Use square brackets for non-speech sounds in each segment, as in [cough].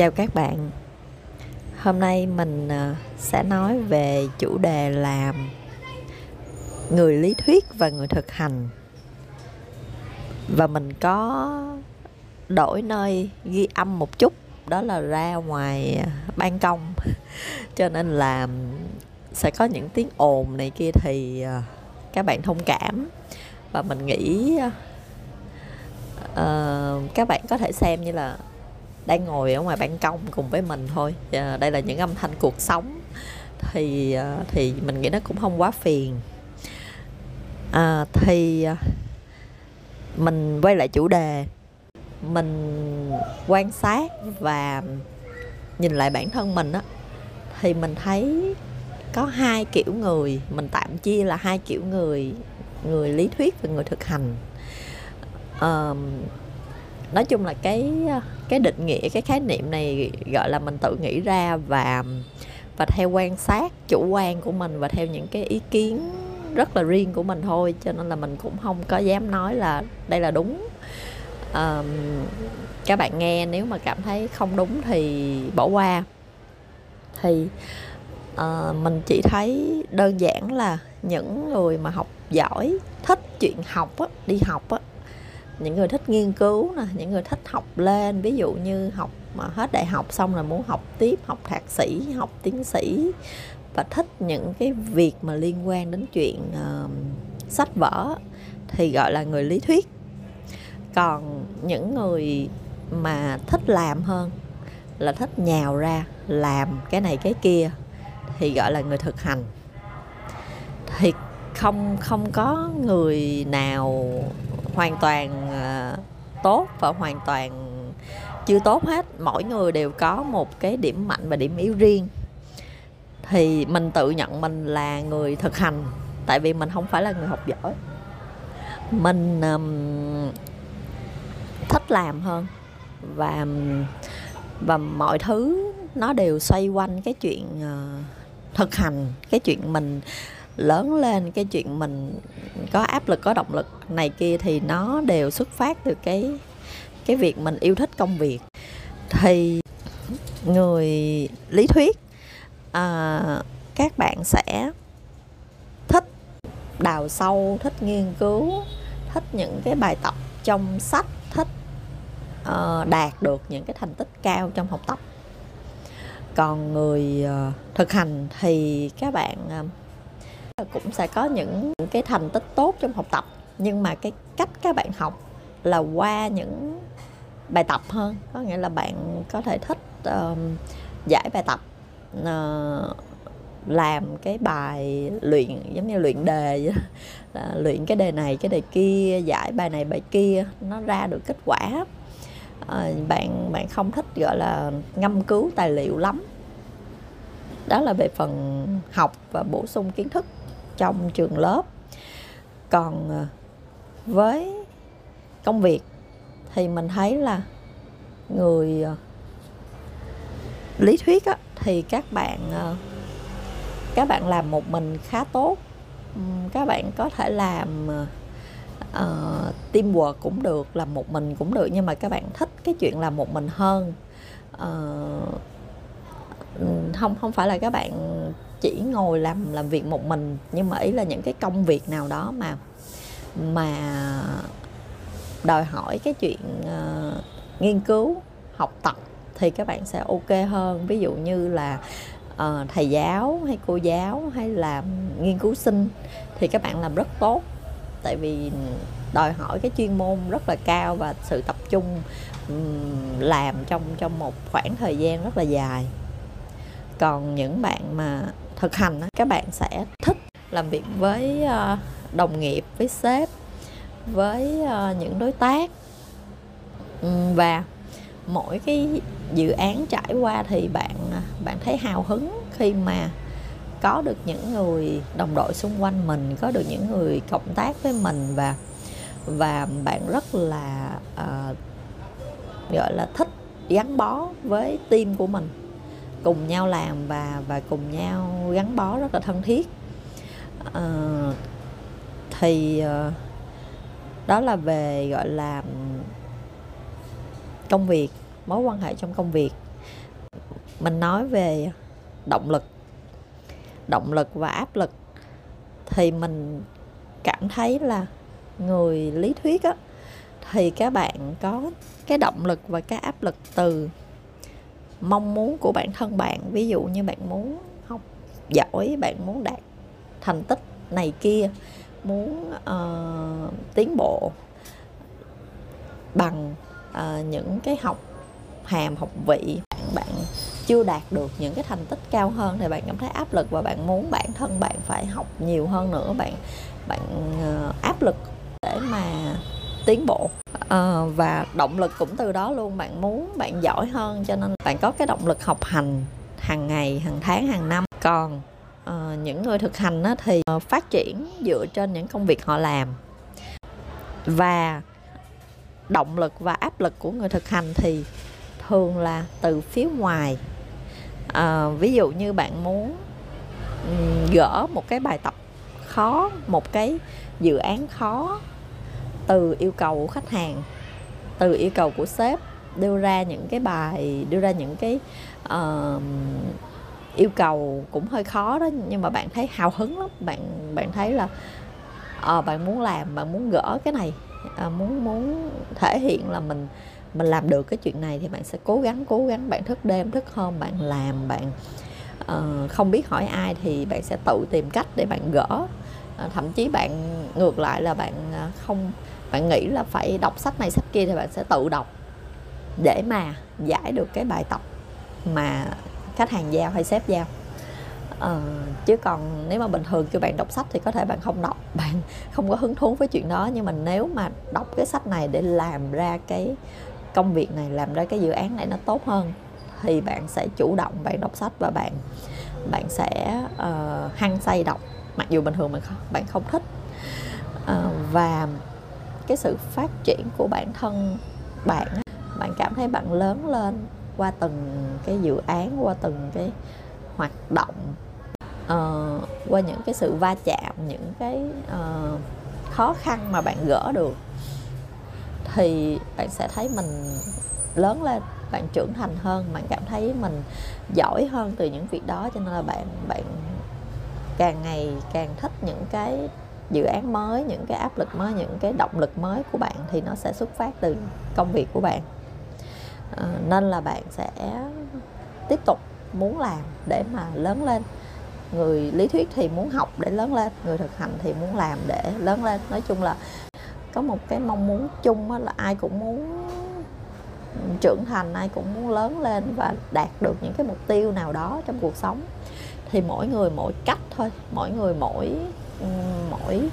Chào các bạn. Hôm nay mình ờ, sẽ nói về chủ đề là người lý thuyết và người thực hành. Và mình có đổi nơi ghi âm một chút, đó là ra ngoài ờ, ban công. [laughs] Cho nên là sẽ có những tiếng ồn này kia thì ờ, các bạn thông cảm. Và mình nghĩ uh, các bạn có thể xem như là đang ngồi ở ngoài ban công cùng với mình thôi. À, đây là những âm thanh cuộc sống. Thì à, thì mình nghĩ nó cũng không quá phiền. À, thì à, mình quay lại chủ đề. Mình quan sát và nhìn lại bản thân mình á thì mình thấy có hai kiểu người. Mình tạm chia là hai kiểu người người lý thuyết và người thực hành. Uh, nói chung là cái cái định nghĩa cái khái niệm này gọi là mình tự nghĩ ra và và theo quan sát chủ quan của mình và theo những cái ý kiến rất là riêng của mình thôi. Cho nên là mình cũng không có dám nói là đây là đúng. Um, các bạn nghe nếu mà cảm thấy không đúng thì bỏ qua. Thì uh, mình chỉ thấy đơn giản là những người mà học giỏi thích chuyện học á, đi học á, những người thích nghiên cứu nè những người thích học lên ví dụ như học mà hết đại học xong là muốn học tiếp học thạc sĩ học tiến sĩ và thích những cái việc mà liên quan đến chuyện uh, sách vở thì gọi là người lý thuyết. Còn những người mà thích làm hơn là thích nhào ra làm cái này cái kia thì gọi là người thực hành. Thì không không có người nào hoàn toàn ờ, tốt và hoàn toàn chưa tốt hết. Mỗi người đều có một cái điểm mạnh và điểm yếu riêng. Thì mình tự nhận mình là người thực hành tại vì mình không phải là người học giỏi. Mình um, thích làm hơn và và mọi thứ nó đều xoay quanh cái chuyện uh, thực hành cái chuyện mình lớn lên cái chuyện mình có áp lực có động lực này kia thì nó đều xuất phát từ cái cái việc mình yêu thích công việc. Thì người lý thuyết à, các bạn sẽ thích đào sâu thích nghiên cứu thích những cái bài tập trong sách thích uh, đạt được những cái thành tích cao trong học tập. Còn người uh, thực hành thì các bạn uh, cũng sẽ có những cái thành tích tốt trong học tập. Nhưng mà cái cách các bạn học là qua những bài tập hơn. Có nghĩa là bạn có thể thích uh, giải bài tập uh, làm cái bài luyện giống như luyện đề vậy [laughs] luyện cái đề này cái đề kia giải bài này bài kia nó ra được kết quả. À, bạn bạn không thích gọi là ngâm cứu tài liệu lắm. Đó là về phần học và bổ sung kiến thức trong trường lớp. Còn ờ, với công việc thì mình thấy là người ờ, lý thuyết á, thì các bạn ờ, các bạn làm một mình khá tốt. Các bạn có thể làm uh, teamwork cũng được làm một mình cũng được nhưng mà các bạn thích cái chuyện làm một mình hơn. Uh, Ừ, không không phải là các bạn chỉ ngồi làm làm việc một mình nhưng mà ý là những cái công việc nào đó mà mà đòi hỏi cái chuyện uh, nghiên cứu học tập thì các bạn sẽ ok hơn. Ví dụ như là uh, thầy giáo hay cô giáo hay là nghiên cứu sinh thì các bạn làm rất tốt. Tại vì đòi hỏi cái chuyên môn rất là cao và sự tập trung um, làm trong trong một khoảng thời gian rất là dài còn những bạn mà thực hành các bạn sẽ thích làm việc với ờ, đồng nghiệp với sếp với ờ, những đối tác. Và mỗi cái dự án trải qua thì bạn à, bạn thấy hào hứng khi mà có được những người đồng đội xung quanh mình có được những người cộng tác với mình và và bạn rất là uh, gọi là thích gắn bó với team của mình cùng nhau làm và và cùng nhau gắn bó rất là thân thiết. À, thì ờ, đó là về gọi là công việc mối quan hệ trong công việc. Mình nói về động lực động lực và áp lực. Thì mình cảm thấy là người lý thuyết á thì các bạn có cái động lực và cái áp lực từ mong muốn của bản thân bạn. Ví dụ như bạn muốn học giỏi bạn muốn đạt thành tích này kia muốn uh, tiến bộ bằng uh, những cái học hàm học vị bạn bạn chưa đạt được những cái thành tích cao hơn thì bạn cảm thấy áp lực và bạn muốn bản thân bạn phải học nhiều hơn nữa bạn bạn uh, áp lực để mà tiến bộ à, và động lực cũng từ đó luôn. Bạn muốn bạn giỏi hơn cho nên bạn có cái động lực học hành hàng ngày hàng tháng hàng năm. Còn à, những người thực hành á, thì à, phát triển dựa trên những công việc họ làm. Và động lực và áp lực của người thực hành thì thường là từ phía ngoài. À, ví dụ như bạn muốn gỡ một cái bài tập khó một cái dự án khó từ yêu cầu của khách hàng từ yêu cầu của sếp đưa ra những cái bài đưa ra những cái uh, yêu cầu cũng hơi khó đó nhưng mà bạn thấy hào hứng lắm. Bạn bạn thấy là uh, bạn muốn làm bạn muốn gỡ cái này uh, muốn muốn thể hiện là mình mình làm được cái chuyện này thì bạn sẽ cố gắng cố gắng. Bạn thức đêm thức hôm bạn làm bạn uh, không biết hỏi ai thì bạn sẽ tự tìm cách để bạn gỡ. Ờ, thậm chí bạn ngược lại là bạn ờ, không bạn nghĩ là phải đọc sách này sách kia thì bạn sẽ tự đọc để mà giải được cái bài tập mà khách hàng giao hay sếp giao. Ờ, chứ còn nếu mà bình thường kêu bạn đọc sách thì có thể bạn không đọc [laughs] bạn không có hứng thú với chuyện đó. Nhưng mà nếu mà đọc cái sách này để làm ra cái công việc này làm ra cái dự án này nó tốt hơn thì bạn sẽ chủ động bạn đọc sách và bạn bạn sẽ uh, hăng say đọc mặc dù bình thường bạn không, bạn không thích. À, và cái sự phát triển của bản thân bạn bạn cảm thấy bạn lớn lên qua từng cái dự án qua từng cái hoạt động uh, qua những cái sự va chạm những cái uh, khó khăn mà bạn gỡ được thì bạn sẽ thấy mình lớn lên bạn trưởng thành hơn bạn cảm thấy mình giỏi hơn từ những việc đó. Cho nên là bạn bạn càng ngày càng thích những cái dự án mới những cái áp lực mới những cái động lực mới của bạn thì nó sẽ xuất phát từ công việc của bạn. À, nên là bạn sẽ tiếp tục muốn làm để mà lớn lên. Người lý thuyết thì muốn học để lớn lên người thực hành thì muốn làm để lớn lên. Nói chung là có một cái mong muốn chung là ai cũng muốn trưởng thành ai cũng muốn lớn lên và đạt được những cái mục tiêu nào đó trong cuộc sống thì mỗi người mỗi cách thôi mỗi người mỗi mỗi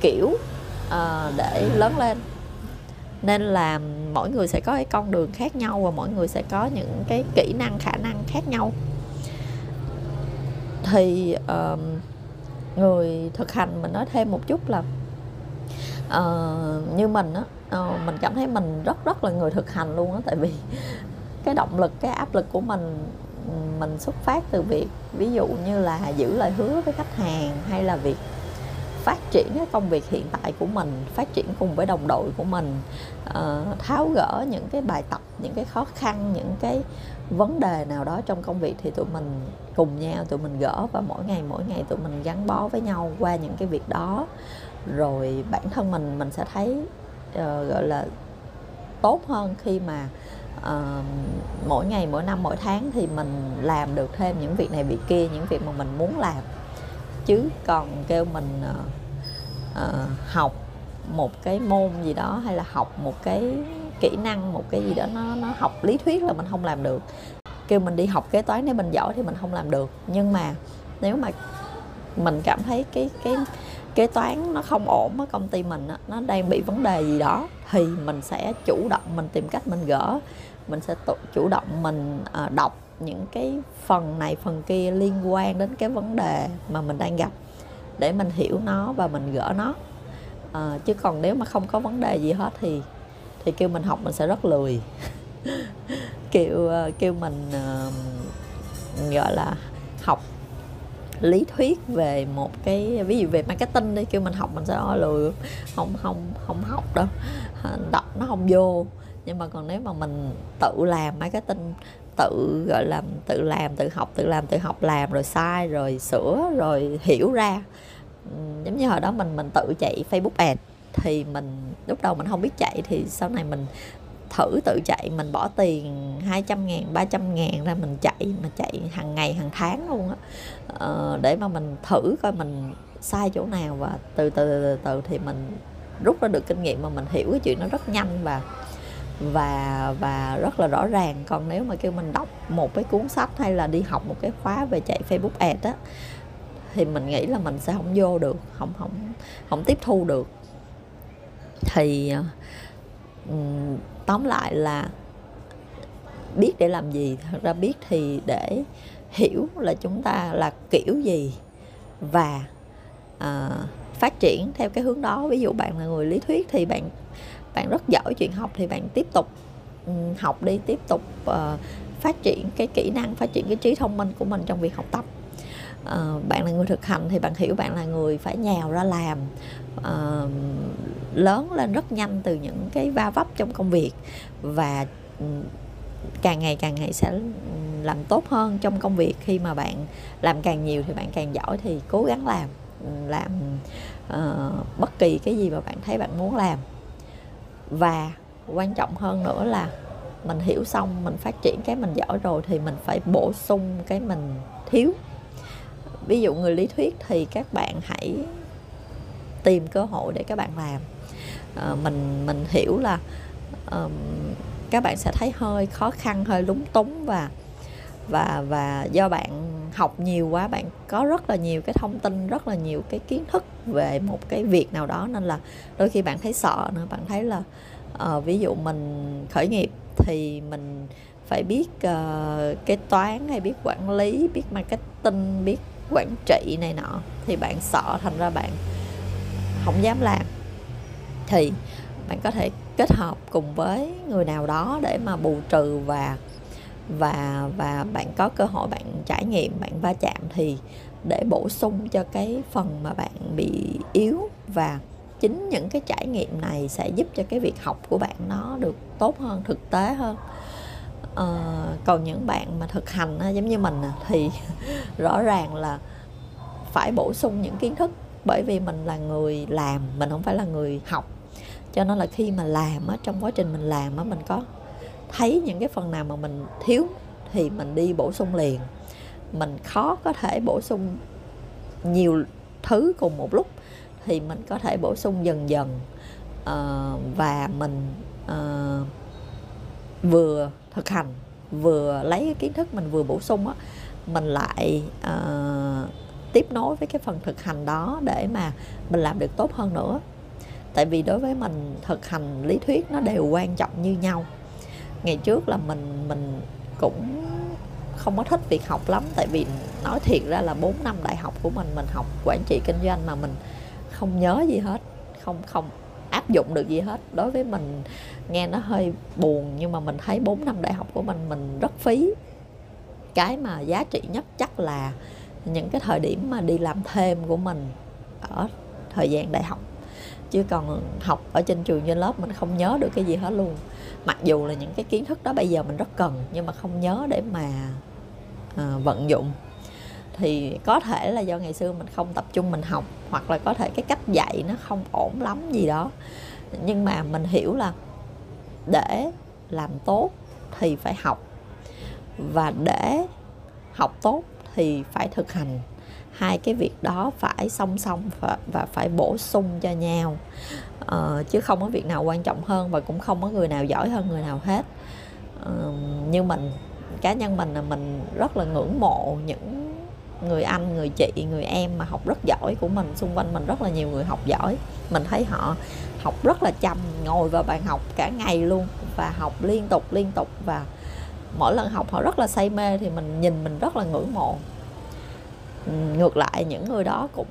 kiểu uh, để lớn lên. Nên là mỗi người sẽ có cái con đường khác nhau và mỗi người sẽ có những cái kỹ năng khả năng khác nhau. Thì uh, người thực hành mình nói thêm một chút là uh, như mình á uh, mình cảm thấy mình rất rất là người thực hành luôn á. Tại vì [laughs] cái động lực cái áp lực của mình mình xuất phát từ việc ví dụ như là giữ lời hứa với khách hàng hay là việc phát triển cái công việc hiện tại của mình phát triển cùng với đồng đội của mình uh, tháo gỡ những cái bài tập những cái khó khăn những cái vấn đề nào đó trong công việc thì tụi mình cùng nhau tụi mình gỡ và mỗi ngày mỗi ngày tụi mình gắn bó với nhau qua những cái việc đó. Rồi bản thân mình mình sẽ thấy uh, gọi là tốt hơn khi mà uh, mỗi ngày mỗi năm mỗi tháng thì mình làm được thêm những việc này việc kia những việc mà mình muốn làm. Chứ còn kêu mình uh, uh, học một cái môn gì đó hay là học một cái kỹ năng một cái gì đó nó nó học lý thuyết là mình không làm được. Kêu mình đi học kế toán nếu mình giỏi thì mình không làm được. Nhưng mà nếu mà mình cảm thấy cái cái kế toán nó không ổn ở công ty mình á, nó đang bị vấn đề gì đó thì mình sẽ chủ động mình tìm cách mình gỡ. Mình sẽ chủ động mình à, đọc những cái phần này phần kia liên quan đến cái vấn đề mà mình đang gặp để mình hiểu nó và mình gỡ nó. À, chứ còn nếu mà không có vấn đề gì hết thì thì kêu mình học mình sẽ rất lười. [laughs] Kêu à, kêu mình uh, gọi là học lý thuyết về một cái, ví dụ về marketing đi, kêu mình học mình sẽ lười, không không không học đâu. Đọc nó không vô. Nhưng mà còn nếu mà mình tự làm marketing, tự, gọi là, tự làm, tự học, tự làm, tự học, làm rồi sai, rồi sửa, rồi hiểu ra giống như hồi đó mình mình tự chạy Facebook ad thì mình, lúc đầu mình không biết chạy thì sau này mình thử tự chạy mình bỏ tiền 200 ngàn 300 ngàn ra mình chạy mà chạy hàng ngày hàng tháng luôn á. Ờ, để mà mình thử coi mình sai chỗ nào và từ từ từ, từ thì mình rút ra được kinh nghiệm mà mình hiểu cái chuyện nó rất nhanh và và và rất là rõ ràng. Còn nếu mà kêu mình đọc một cái cuốn sách hay là đi học một cái khóa về chạy Facebook ad á thì mình nghĩ là mình sẽ không vô được không không không tiếp thu được. Thì ờ, tóm lại là biết để làm gì thật ra biết thì để hiểu là chúng ta là kiểu gì và à, phát triển theo cái hướng đó. Ví dụ bạn là người lý thuyết thì bạn bạn rất giỏi chuyện học thì bạn tiếp tục ừ, học đi tiếp tục uh, phát triển cái kỹ năng phát triển cái trí thông minh của mình trong việc học tập. Uh, bạn là người thực hành thì bạn hiểu bạn là người phải nhào ra làm uh, lớn lên rất nhanh từ những cái va vấp trong công việc và ừ, càng ngày càng ngày sẽ làm tốt hơn trong công việc. Khi mà bạn làm càng nhiều thì bạn càng giỏi thì cố gắng làm ừ, làm uh, bất kỳ cái gì mà bạn thấy bạn muốn làm. Và quan trọng hơn nữa là mình hiểu xong mình phát triển cái mình giỏi rồi thì mình phải bổ sung cái mình thiếu. Ví dụ người lý thuyết thì các bạn hãy tìm cơ hội để các bạn làm. Ờ, mình mình hiểu là um, các bạn sẽ thấy hơi khó khăn hơi lúng túng và và và do bạn học nhiều quá bạn có rất là nhiều cái thông tin rất là nhiều cái kiến thức về một cái việc nào đó nên là đôi khi bạn thấy sợ nữa. Bạn thấy là uh, ví dụ mình khởi nghiệp thì mình phải biết uh, kế toán hay biết quản lý biết marketing biết quản trị này nọ thì bạn sợ thành ra bạn không dám làm thì bạn có thể kết hợp cùng với người nào đó để mà bù trừ và và và bạn có cơ hội bạn trải nghiệm bạn va chạm thì để bổ sung cho cái phần mà bạn bị yếu. Và chính những cái trải nghiệm này sẽ giúp cho cái việc học của bạn nó được tốt hơn thực tế hơn. À, còn những bạn mà thực hành ờ, giống như mình ờ, thì [laughs] rõ ràng là phải bổ sung những kiến thức bởi vì mình là người làm mình không phải là người học cho nên là khi mà làm á trong quá trình mình làm á mình có thấy những cái phần nào mà mình thiếu thì mình đi bổ sung liền. Mình khó có thể bổ sung nhiều thứ cùng một lúc thì mình có thể bổ sung dần dần. Uh, và mình uh, vừa thực hành vừa lấy cái kiến thức mình vừa bổ sung á mình lại uh, tiếp nối với cái phần thực hành đó để mà mình làm được tốt hơn nữa tại vì đối với mình, thực hành lý thuyết nó đều quan trọng như nhau. Ngày trước là mình mình cũng không có thích việc học lắm, tại vì nói thiệt ra là 4 năm đại học của mình mình học quản trị kinh doanh mà mình không nhớ gì hết, không không áp dụng được gì hết. Đối với mình, nghe nó hơi buồn, nhưng mà mình thấy 4 năm đại học của mình mình rất phí. Cái mà giá trị nhất chắc là những cái thời điểm mà đi làm thêm của mình ở thời gian đại học chứ còn học ở trên trường trên lớp mình không nhớ được cái gì hết luôn. Mặc dù là những cái kiến thức đó bây giờ mình rất cần nhưng mà không nhớ để mà à, vận dụng. Thì có thể là do ngày xưa mình không tập trung mình học hoặc là có thể cái cách dạy nó không ổn lắm gì đó. Nhưng mà mình hiểu là để làm tốt thì phải học. Và để học tốt thì phải thực hành hai cái việc đó phải song song và, và phải bổ sung cho nhau. Uh, chứ không có việc nào quan trọng hơn và cũng không có người nào giỏi hơn người nào hết. Uh, như mình cá nhân mình là mình rất là ngưỡng mộ những người anh người chị người em mà học rất giỏi của mình. Xung quanh mình rất là nhiều người học giỏi. Mình thấy họ học rất là chăm ngồi vào bàn học cả ngày luôn và học liên tục liên tục. Và mỗi lần học họ rất là say mê thì mình nhìn mình rất là ngưỡng mộ ngược lại những người đó cũng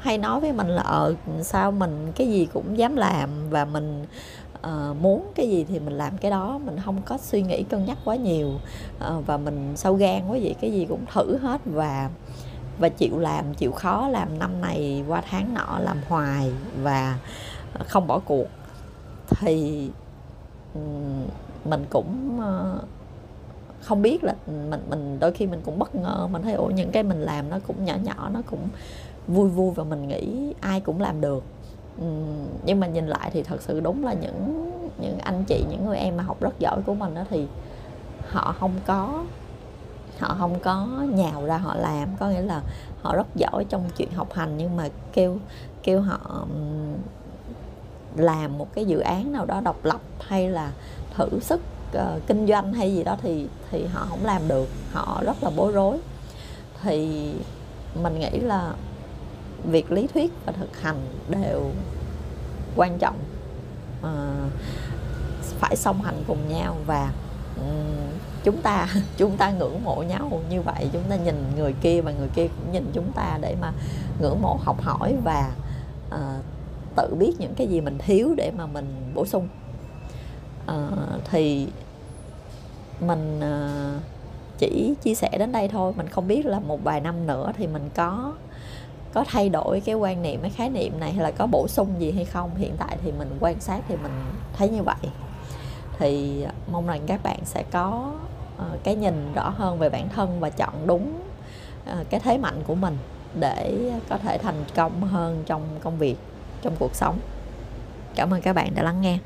hay nói với mình là ờ sao mình cái gì cũng dám làm và mình uh, muốn cái gì thì mình làm cái đó mình không có suy nghĩ cân nhắc quá nhiều uh, và mình sâu gan quá vậy cái gì cũng thử hết và và chịu làm chịu khó làm năm này qua tháng nọ làm hoài và không bỏ cuộc. Thì mình cũng uh, không biết là mình mình đôi khi mình cũng bất ngờ, mình thấy, ủa, những cái mình làm nó cũng nhỏ nhỏ, nó cũng vui vui và mình nghĩ ai cũng làm được. Nhưng mà nhìn lại thì thật sự đúng là những những anh chị, những người em mà học rất giỏi của mình đó thì họ không có, họ không có nhào ra họ làm. Có nghĩa là họ rất giỏi trong chuyện học hành nhưng mà kêu kêu họ làm một cái dự án nào đó độc lập hay là thử sức uh, kinh doanh hay gì đó thì thì họ không làm được họ rất là bối rối. Thì mình nghĩ là việc lý thuyết và thực hành đều quan trọng. Uh, phải song hành cùng nhau và um, chúng ta [laughs] chúng ta ngưỡng mộ nhau như vậy. Chúng ta nhìn người kia và người kia cũng nhìn chúng ta để mà ngưỡng mộ học hỏi và uh, tự biết những cái gì mình thiếu để mà mình bổ sung. Uh, thì mình ờ, chỉ chia sẻ đến đây thôi. Mình không biết là một vài năm nữa thì mình có có thay đổi cái quan niệm, cái khái niệm này hay là có bổ sung gì hay không. Hiện tại thì mình quan sát thì mình thấy như vậy. Thì mong rằng các bạn sẽ có ờ, cái nhìn rõ hơn về bản thân và chọn đúng ờ, cái thế mạnh của mình để có thể thành công hơn trong công việc, trong cuộc sống. Cảm ơn các bạn đã lắng nghe.